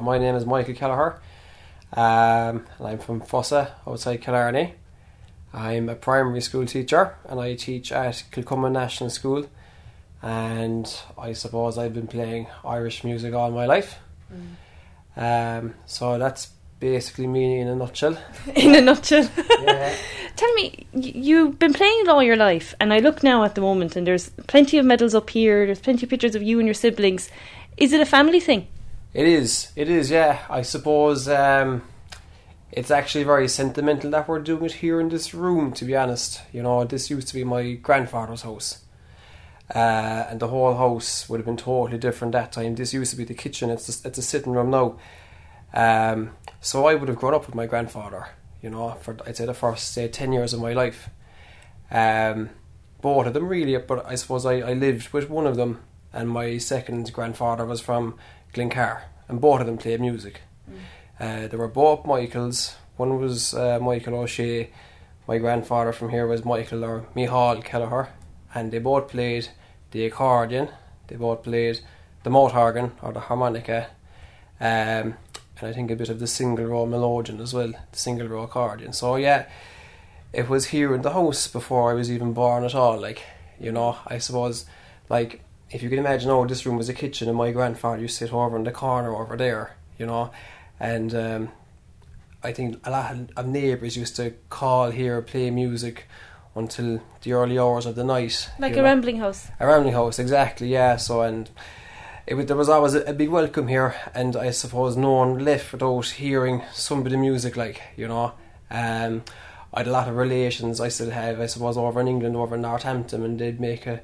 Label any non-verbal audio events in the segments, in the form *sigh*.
my name is Michael Kelliher, um, and I'm from Fossa, outside Killarney. I'm a primary school teacher, and I teach at Kilcummin National School. And I suppose I've been playing Irish music all my life. Um, so that's basically me in a nutshell. *laughs* In a nutshell. Yeah. *laughs* Tell me, you've been playing it all your life, and I look now at the moment, and there's plenty of medals up here. There's plenty of pictures of you and your siblings. Is it a family thing? It is. It is. Yeah. I suppose um, it's actually very sentimental that we're doing it here in this room. To be honest, you know, this used to be my grandfather's house, uh, and the whole house would have been totally different that time. This used to be the kitchen. It's a, it's a sitting room now. Um, so I would have grown up with my grandfather. You know, for I'd say the first say ten years of my life. Um, both of them really, but I suppose I, I lived with one of them, and my second grandfather was from Glencar, and both of them played music. Uh, they were both Michaels. One was uh, Michael O'Shea. My grandfather from here was Michael or Mihal Kelliher, and they both played the accordion. They both played the mouth organ or the harmonica, um, and I think a bit of the single row melodeon as well, the single row accordion. So yeah, it was here in the house before I was even born at all. Like you know, I suppose like if you can imagine, oh, this room was a kitchen, and my grandfather used to sit over in the corner over there, you know, and um, I think a lot of neighbours used to call here, play music until the early hours of the night. Like a know. rambling house. A rambling house, exactly, yeah. So, and it was, there was always a, a big welcome here, and I suppose no one left without hearing some bit of music, like, you know. Um, I had a lot of relations I still have, I suppose, over in England, over in Northampton, and they'd make a,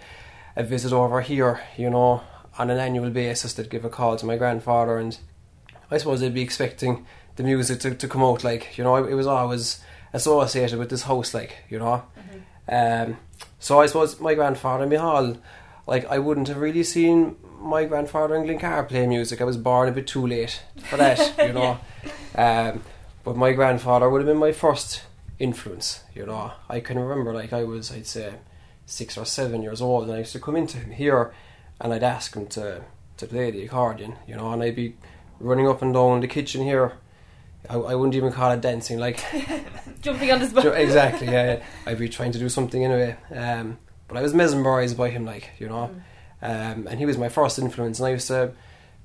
a visit over here, you know, on an annual basis. They'd give a call to my grandfather, and I suppose they'd be expecting the music to, to come out, like, you know, it was always associated with this house, like, you know. Um, so I suppose my grandfather Mihal, like I wouldn't have really seen my grandfather in Glencar play music. I was born a bit too late for that, *laughs* you know. Um, but my grandfather would have been my first influence, you know. I can remember like I was, I'd say, six or seven years old, and I used to come into him here, and I'd ask him to to play the accordion, you know, and I'd be running up and down the kitchen here. I, I wouldn't even call it dancing, like *laughs* Jumping on the spot. Exactly, yeah, yeah. I'd be trying to do something anyway. Um, but I was mesmerised by him, like, you know. Um, and he was my first influence, and I used to,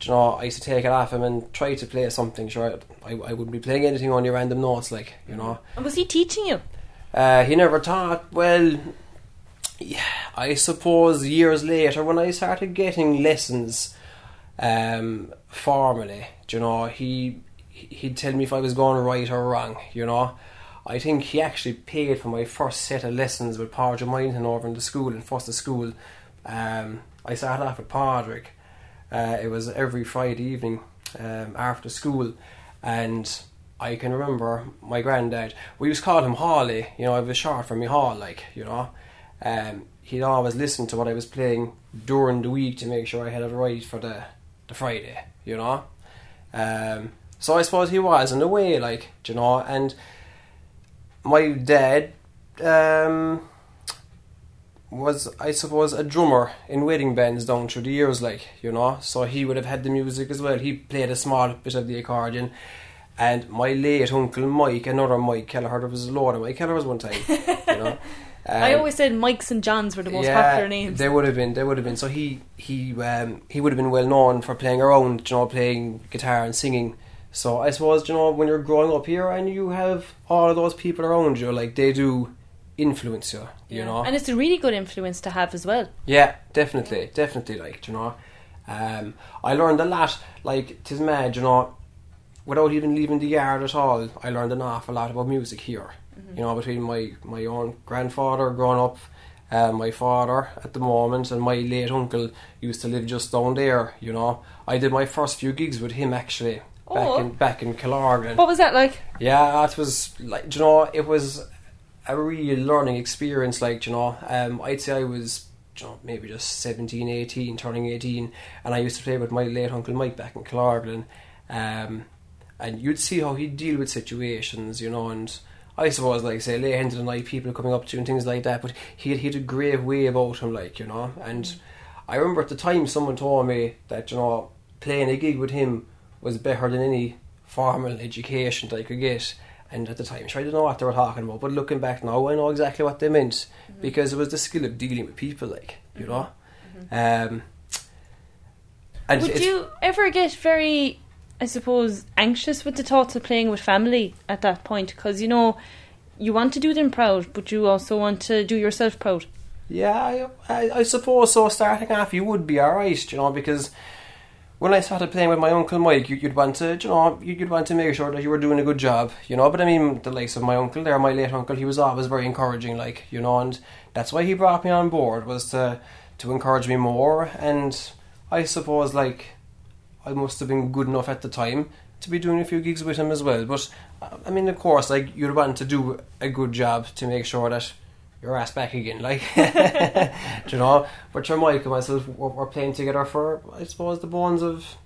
you know, I used to take it off him and try to play something. Sure, I, I wouldn't be playing anything on your random notes, like, you know. And was he teaching you? Uh, he never taught, well, yeah, I suppose years later when I started getting lessons um, formally, you know, he he'd tell me if I was going right or wrong, you know. I think he actually paid for my first set of lessons with Padraig Moynihan over in the school, in Fossa School. Um, I started off with Padraig. Uh, it was every Friday evening um, after school, and I can remember my granddad. We used to call him Hawley. You know, I was short for me Hall, like you know. Um, he'd always listen to what I was playing during the week to make sure I had it right for the the Friday. You know. Um, so I suppose he was in a way, like you know, and my dad um, was, I suppose, a drummer in wedding bands down through the years, like you know. So he would have had the music as well. He played a small bit of the accordion. And my late uncle Mike, another Mike Kelliher, there was a load of Mike Kellihers one time, you know. *laughs* I Um, always said Mikes and Johns were the most yeah, popular names. They would have been. They would have been. So he he um, he would have been well known for playing around, you know, playing guitar and singing. So I suppose you know when you're growing up here and you have all of those people around you, like they do influence you. You Yeah. know. And it's a really good influence to have as well. Yeah, definitely, definitely. Like you know, um, I learned a lot. Like tis mad, you know, without even leaving the yard at all. I learned an awful lot about music here. You know, between my my own grandfather growing up, uh, my father at the moment, and my late uncle used to live just down there. You know, I did my first few gigs with him actually back Oh. in back in Killorglin. What was that like? Yeah, it was like you know it was a real learning experience. Like you know, um, I'd say I was you know, maybe just 17, 18, turning eighteen, and I used to play with my late uncle Mike back in Killorglin, um, and you'd see how he'd deal with situations, you know, and. I suppose, like say, late of the night, people coming up to you and things like that. But he had, he had a grave way about him, like you know. And I remember at the time, someone told me that you know playing a gig with him was better than any formal education that I could get. And at the time, sure, I didn't know what they were talking about. But looking back now, I know exactly what they meant mm-hmm. because it was the skill of dealing with people, like you mm-hmm. know. Mm-hmm. Um, and Would you ever get very, I suppose, anxious with the thoughts of playing with family at that point? Because you know, you want to do them proud, but you also want to do yourself proud. Yeah, I, I, suppose so. Starting off, you would be alright, you know, because when I started playing with my uncle Mike, you, you'd want to, you know, you- you'd want to make sure that you were doing a good job, you know. But I mean, the likes of my uncle there, my late uncle, he was always very encouraging, like you know, and that's why he brought me on board was to to encourage me more. And I suppose like I must have been good enough at the time to be doing a few gigs with him as well. But I mean, of course, like you're wanting to do a good job to make sure that your ass back again, like *laughs* you know. But your Mike and myself were, were playing together for I suppose the bones of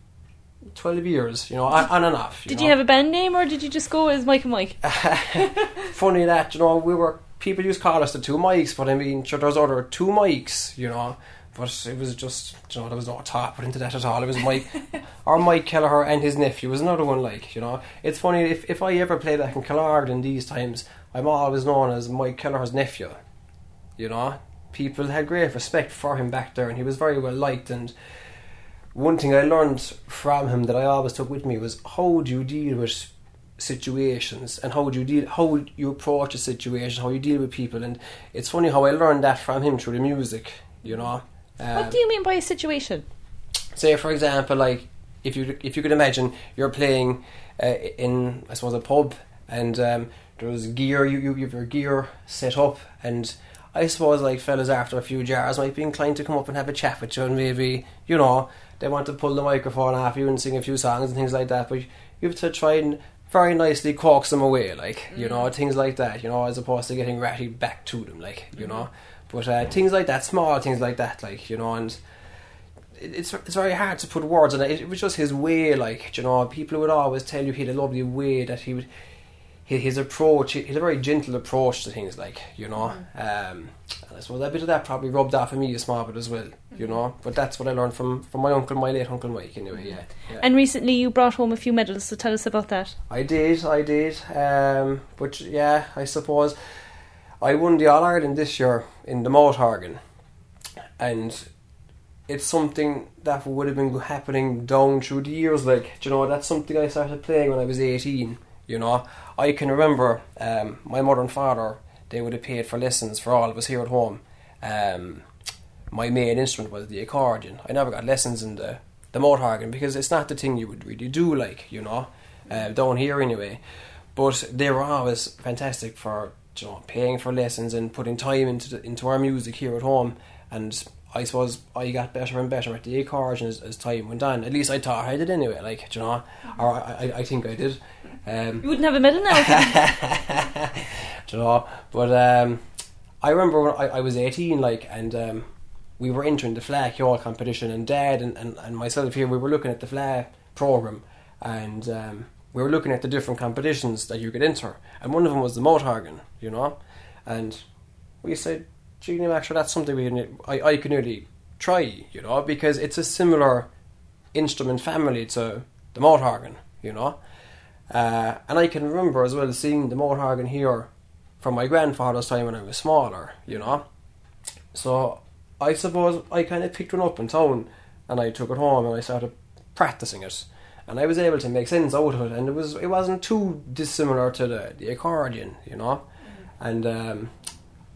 twelve years, you know, on, on and off. Did know. you have a band name, or did you just go as Mike and Mike? *laughs* Funny that you know we were people used to call us the two mics, but I mean, sure, there's other two mics, you know. But it was just, you know, there was no thought put into that at all. It was Mike, or Mike Kelliher and his nephew was another one. Like, you know, it's funny if if I ever play back in Killard in these times, I'm always known as Mike Kelliher's nephew. You know, people had great respect for him back there, and he was very well liked. And one thing I learned from him that I always took with me was how do you deal with situations and how do you deal how you approach a situation how you deal with people and it's funny how I learned that from him through the music you know um, what do you mean by a situation? say for example like if you if you could imagine you're playing uh, in I suppose a pub and um, there's gear you, you have your gear set up and I suppose like fellas after a few jars might be inclined to come up and have a chat with you and maybe you know they want to pull the microphone off you and sing a few songs and things like that but you have to try and very nicely coax them away like you know things like that you know as opposed to getting ratty back to them like you know. But uh, things like that small things like that like you know and it's it's very hard to put words on it. It was just his way, like you know. People would always tell you he had a lovely way that he would, his, his approach. He had a very gentle approach to things, like you know. Um, and I suppose a bit of that probably rubbed off on me a small bit as well, you know. But that's what I learned from from my uncle, my late uncle Mike. Anyway, yeah. yeah. And recently you brought home a few medals, so tell us about that. I did, I did. Um, but yeah, I suppose I won the All Ireland this year in the mouth organ, and it's something that would have been happening down through the years. Like, you know, that's something I started playing when I was eighteen. You know, I can remember um, my mother and father. They would have paid for lessons for all of us here at home. Um, my main instrument was the accordion. I never got lessons in the the mouth organ because it's not the thing you would really do, like you know, uh, down here anyway. But they were always fantastic for you know paying for lessons and putting time into the, into our music here at home. And I suppose I got better and better at the accordion as, as time went on. At least I thought I did anyway, like do you know, or I, I, I think I did. Um, You wouldn't have a medal now. *laughs* Do you know? But um, I remember when I, I was 18, like, and um, we were entering the Fleadh Cheoil competition, and Dad and, and, and myself here, we were looking at the Fleadh program, and um, we were looking at the different competitions that you could enter, and one of them was the mouth organ, you know, and we said, Max, that's something we I, I can nearly try, you know, because it's a similar instrument family to the mouth organ, you know. Uh, and I can remember as well seeing the mouth organ here from my grandfather's time when I was smaller, you know. So I suppose I kind of picked one up in town and I took it home and I started practicing it. And I was able to make sense out of it, and it was it wasn't too dissimilar to the, the accordion, you know. And um,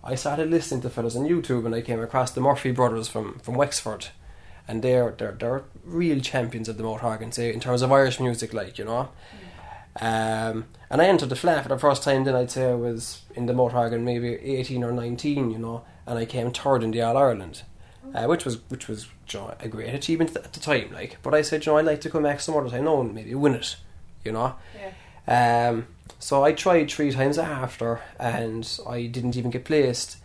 I started listening to fellas on YouTube, and I came across the Murphy brothers from, from Wexford, and they're they're they're real champions of the mouth organ, say in terms of Irish music, like you know. Um, and I entered the Fleadh for the first time. Then I'd say I was in the mouth organ maybe eighteen or nineteen, you know, and I came third in the All Ireland, uh, which was which was you know, a great achievement at the time. Like, but I said, you know, I'd like to come back some other time, no, maybe win it, you know. Um, so I tried three times after, and I didn't even get placed,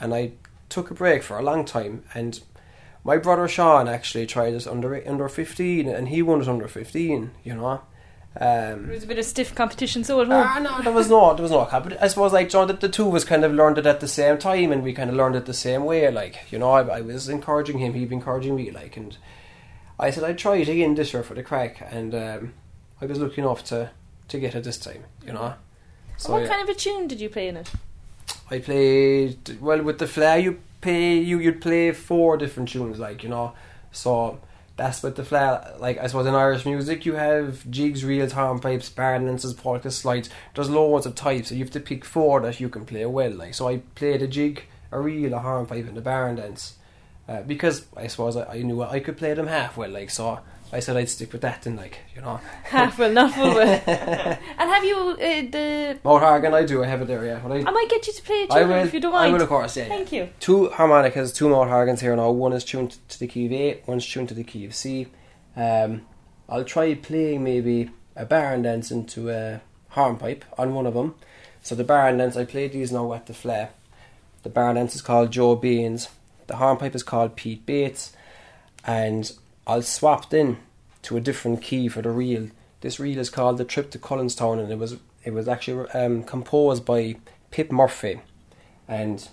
and I took a break for a long time. And my brother Sean actually tried it under under fifteen, and he won it under fifteen. You know. Um, There was a bit of stiff competition, so at home. Ah, no, there was no, there was no competition. I suppose like John, the, the two of us kind of learned it at the same time, and we kind of learned it the same way. Like you know, I, I was encouraging him, he'd be encouraging me, like, and I said I'd try it again this year for the crack, and um, I was lucky enough to to get it this time. You know. So what kind of a tune did you play in it? I played well with the Fleadh. You play you you'd play four different tunes, like you know. So that's with the Fleadh. Like I suppose in Irish music, you have jigs, reels, hornpipes, bar dances, polka, slides. There's loads of types, so you have to pick four that you can play well. Like so, I played a jig, a reel, a hornpipe, and a bar dance. Uh, because I suppose I, I knew I could play them half well, like so. I said I'd stick with that, and like you know. *laughs* Half not full well. and have you uh, the? mouth organ, I do. I have it there, yeah. I, I might get you to play a I will. if you don't mind. I will, of course. Yeah. Thank you. two harmonicas, two mouth organs here now. One is tuned to the key of A, one's tuned to the key of C. Um, I'll try playing maybe a barn dance into a hornpipe on one of them. So the barn dance, I played these now at the Fleadh. The barn dance is called Joe Baines. The hornpipe is called Pete Bates. And I'll swap in to a different key for the reel. This reel is called The Trip to Cullenstown and it was it was actually um, composed by Pip Murphy. And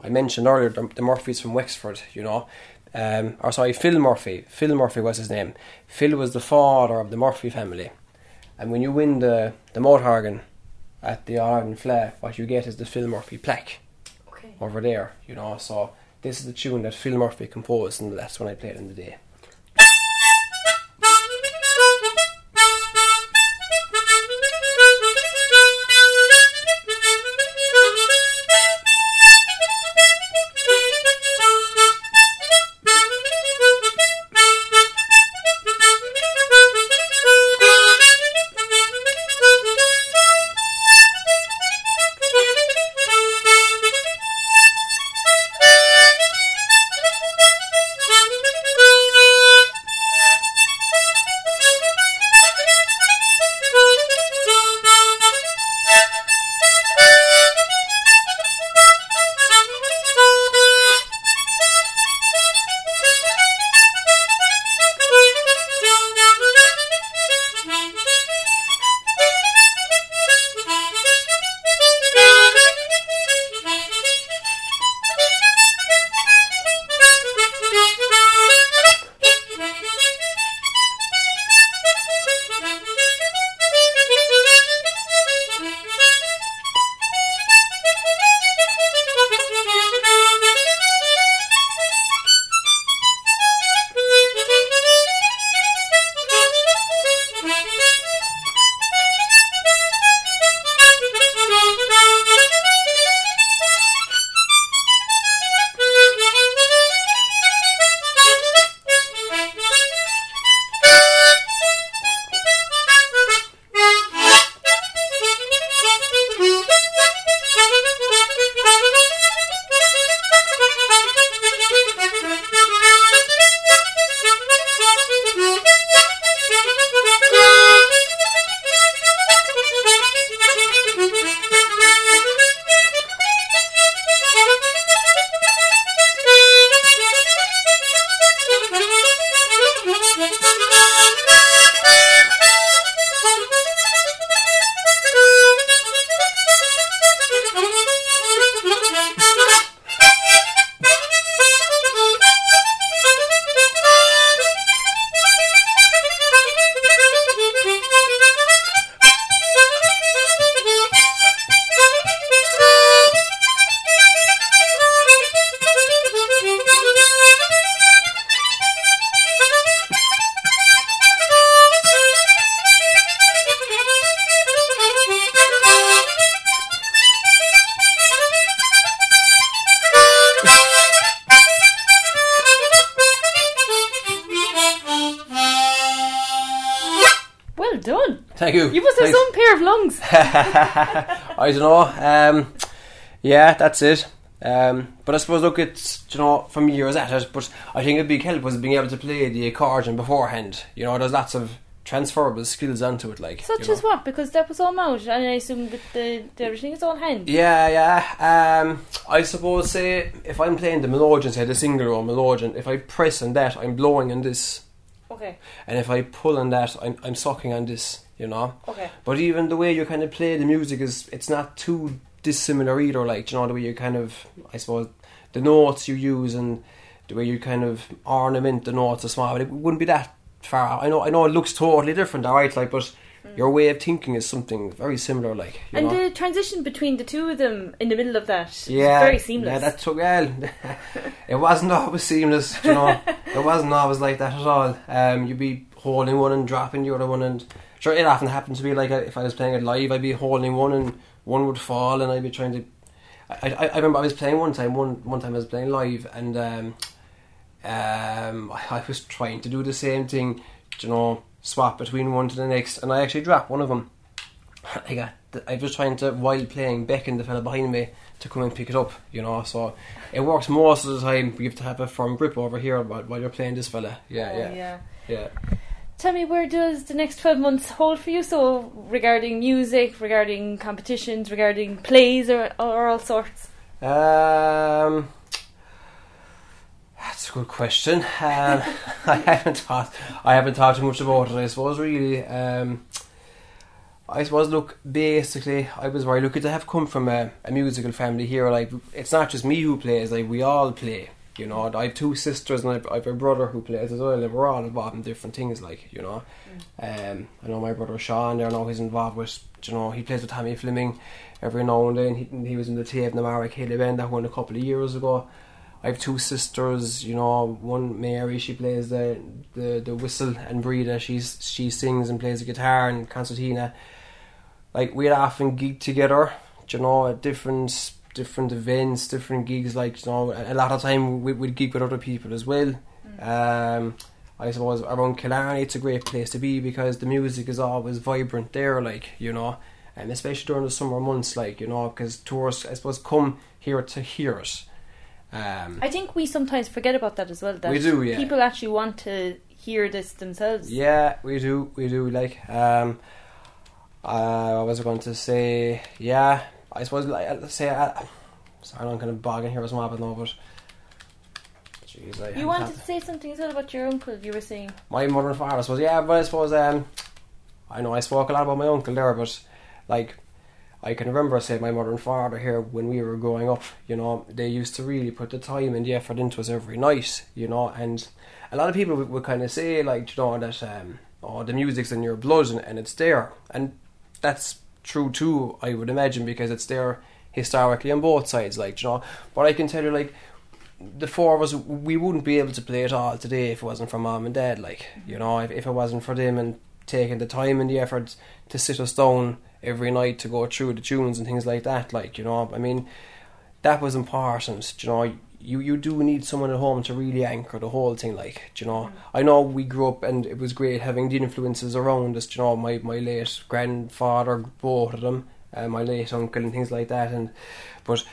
I mentioned earlier the, the Murphys from Wexford, you know. Um, or sorry, Phil Murphy. Phil Murphy was his name. Phil was the father of the Murphy family. And when you win the, the mouth organ at the Ireland Fleadh, what you get is the Phil Murphy plaque Okay. over there, you know. So this is the tune that Phil Murphy composed, and that's when I played in the day. Done. Thank you. You must have Thanks. some pair of lungs. *laughs* I don't know. Um, yeah, that's it. Um, but I suppose look, it's you know from years at it. But I think a big help was being able to play the accordion beforehand. You know, there's lots of transferable skills onto it. Like Such you as what? Because that was all mouth, and I assume that the, the everything is all hand. Yeah, yeah. Um, I suppose say if I'm playing the melodeon, say the single row melodeon, if I press on that, I'm blowing on this, Okay. and if I pull on that, I'm I'm sucking on this. You know. Okay. But even the way you kind of play the music is it's not too dissimilar either. Like you know the way you kind of I suppose the notes you use and the way you kind of ornament the notes as well, but it wouldn't be that far. I know, I know, it looks totally different, alright, like, but your way of thinking is something very similar, like. You and know? the transition between the two of them in the middle of that, yeah, very seamless. Yeah, that took well. *laughs* it wasn't always seamless, you know. *laughs* it wasn't always like that at all. Um, you'd be holding one and dropping the other one, and sure, it often happened to be like if I was playing it live, I'd be holding one and one would fall, and I'd be trying to. I, I, I remember I was playing one time. One one time I was playing live, and um, um, I, I was trying to do the same thing, you know, swap between one to the next, and I actually dropped one of them. *laughs* I got. I was trying to while playing beckon the fella behind me to come and pick it up, you know. So it works most of the time. You have to have a firm grip over here while, while you're playing this fella. Yeah, Oh, yeah, yeah. yeah. Tell me, where does the next 12 months hold for you? So, regarding music, regarding competitions, regarding plays, or, or all sorts? Um, that's a good question. Um, *laughs* I haven't thought. I haven't thought too much about it. I suppose really. Um, I suppose look, basically, I was very lucky to have come from a, a musical family here. Like, it's not just me who plays. Like, we all play. You know, I have two sisters and I have, I have a brother who plays as well, and we're all involved in different things. Like, you know, um, I know my brother Sean. There, I know he's involved with. You know, he plays with Tommy Fleming every now and then. He, he was in the Taobh na Mara Céilí band that won a couple of years ago. I have two sisters, you know, one Mary, she plays the the, the whistle, and Breda, she's she sings and plays the guitar, and Concertina. Like we'd often gig together, you know, at different different events, different gigs. Like you know, a lot of time we, we'd gig with other people as well. Um, I suppose around Killarney, it's a great place to be because the music is always vibrant there, like you know, and especially during the summer months, like you know, because tourists, I suppose, come here to hear it. Um, I think we sometimes forget about that as well. That We do, yeah. People actually want to hear this themselves. Yeah, we do, we do. Like, um, uh, what was I going to say? Yeah, I suppose. Like, uh, say, uh, sorry, I'm kind of bogging here with some habit now, but jeez, I You wanted had- to say something as well about your uncle, you were saying. my mother and father. I suppose. Yeah, but I suppose. Um, I know I spoke a lot about my uncle there, but like. I can remember, I say, my mother and father here when we were growing up. You know, they used to really put the time and the effort into us every night. You know, and a lot of people would, would kind of say, like, you know, that um, oh, the music's in your blood and, and it's there, and that's true too. I would imagine because it's there historically on both sides. Like, you know, but I can tell you, like, the four of us, we wouldn't be able to play it all today if it wasn't for mom and dad. Like, you know, if, if it wasn't for them and taking the time and the effort to sit us down every night to go through the tunes and things like that. Like, you know, I mean, that was important. You know, you you do need someone at home to really anchor the whole thing. Like, you know, I know we grew up and it was great having the influences around us. You know, my my late grandfather, both of them, uh, my late uncle, and things like that. And but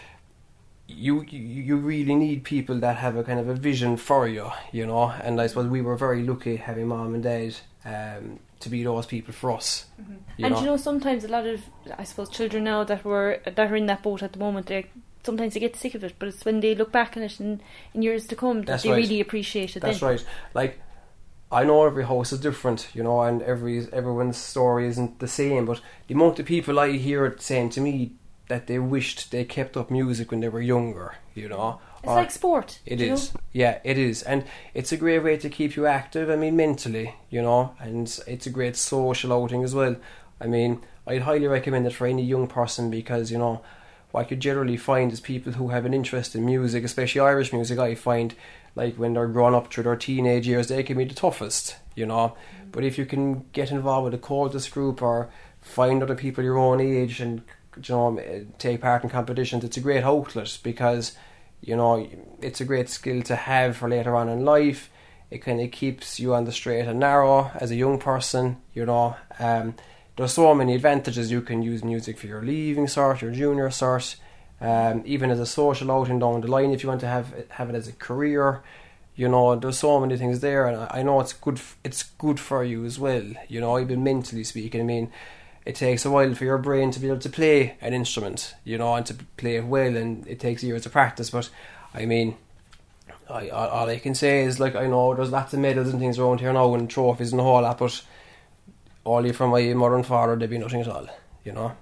you you you really need people that have a kind of a vision for you. You know, and I suppose we were very lucky having mom and dad. Um, to be those people for us, mm-hmm. you and know. you know, sometimes a lot of, I suppose, children now that were that are in that boat at the moment, they sometimes they get sick of it. But it's when they look back on it in, in years to come that That's they right. really appreciate it. That's then. right. Like I know every house is different, you know, and every everyone's story isn't the same. But the amount of people I hear it saying to me that they wished they kept up music when they were younger, you know. It's or- like sport. it is, know? yeah, it is, and it's a great way to keep you active. I mean, mentally, you know, and it's a great social outing as well. I mean, I'd highly recommend it for any young person because you know what you generally find is people who have an interest in music, especially Irish music. I find like when they're grown up through their teenage years, they can be the toughest, you know. Mm. But if you can get involved with a Comhaltas group or find other people your own age and you know take part in competitions, it's a great outlet because you know it's a great skill to have for later on in life. It kind of keeps you on the straight and narrow as a young person, you know. Um, there's so many advantages. You can use music for your leaving cert, your junior cert, um, even as a social outing down the line if you want to have it, have it as a career. You know, there's so many things there, and I know it's good. It's good for you as well. You know, even mentally speaking. I mean, it takes a while for your brain to be able to play an instrument. You know, and to play it well, and it takes years of practice. But I mean, I, all all I can say is like I know there's lots of medals and things around here now and trophies and all that, but only from my mother and father there'd be nothing at all. You know.